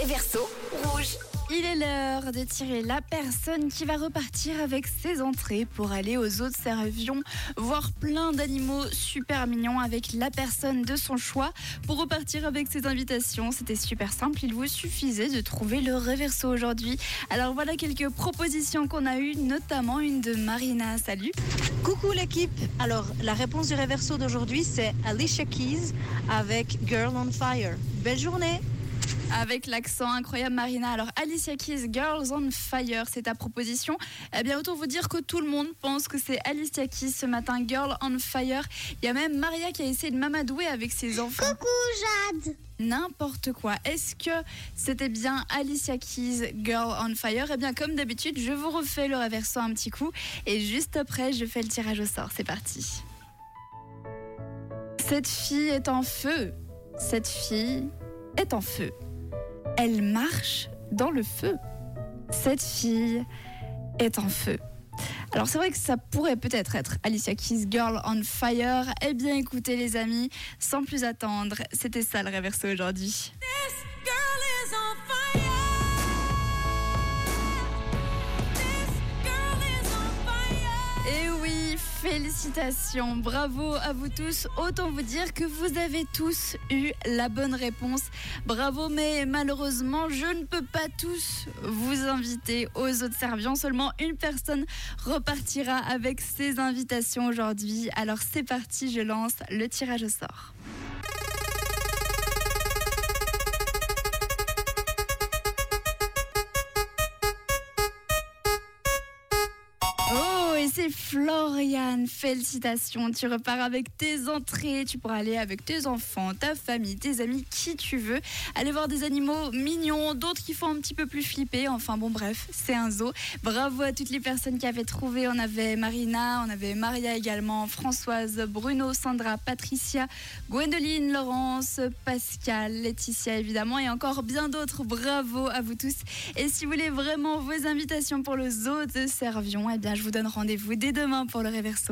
réverso rouge. Il est l'heure de tirer la personne qui va repartir avec ses entrées pour aller aux autres servions, voir plein d'animaux super mignons avec la personne de son choix. Pour repartir avec ses invitations, c'était super simple, il vous suffisait de trouver le réverso aujourd'hui. Alors voilà quelques propositions qu'on a eues, notamment une de Marina. Salut Coucou l'équipe Alors la réponse du réverso d'aujourd'hui c'est Alicia Keys avec Girl on Fire. Belle journée avec l'accent incroyable Marina. Alors Alicia Keys, Girls on Fire, c'est ta proposition. Eh bien autant vous dire que tout le monde pense que c'est Alicia Keys ce matin, Girl on Fire. Il y a même Maria qui a essayé de m'amadouer avec ses enfants. Coucou Jade N'importe quoi. Est-ce que c'était bien Alicia Keys, Girl on Fire? Eh bien comme d'habitude, je vous refais le réversant un petit coup et juste après, je fais le tirage au sort. C'est parti. Cette fille est en feu. Cette fille est en feu. Elle marche dans le feu. Cette fille est en feu. Alors c'est vrai que ça pourrait peut-être être Alicia Keys Girl on Fire. Eh bien écoutez les amis, sans plus attendre, c'était ça le réverso aujourd'hui. Félicitations, bravo à vous tous. Autant vous dire que vous avez tous eu la bonne réponse. Bravo, mais malheureusement, je ne peux pas tous vous inviter aux autres serviants. Seulement une personne repartira avec ses invitations aujourd'hui. Alors c'est parti, je lance le tirage au sort. C'est Florian. Félicitations. Tu repars avec tes entrées. Tu pourras aller avec tes enfants, ta famille, tes amis, qui tu veux. Aller voir des animaux mignons, d'autres qui font un petit peu plus flipper. Enfin bon, bref, c'est un zoo. Bravo à toutes les personnes qui avaient trouvé. On avait Marina, on avait Maria également, Françoise, Bruno, Sandra, Patricia, Gwendoline, Laurence, Pascal, Laetitia évidemment et encore bien d'autres. Bravo à vous tous. Et si vous voulez vraiment vos invitations pour le zoo de Servion, eh bien je vous donne rendez-vous dès demain pour le réverso.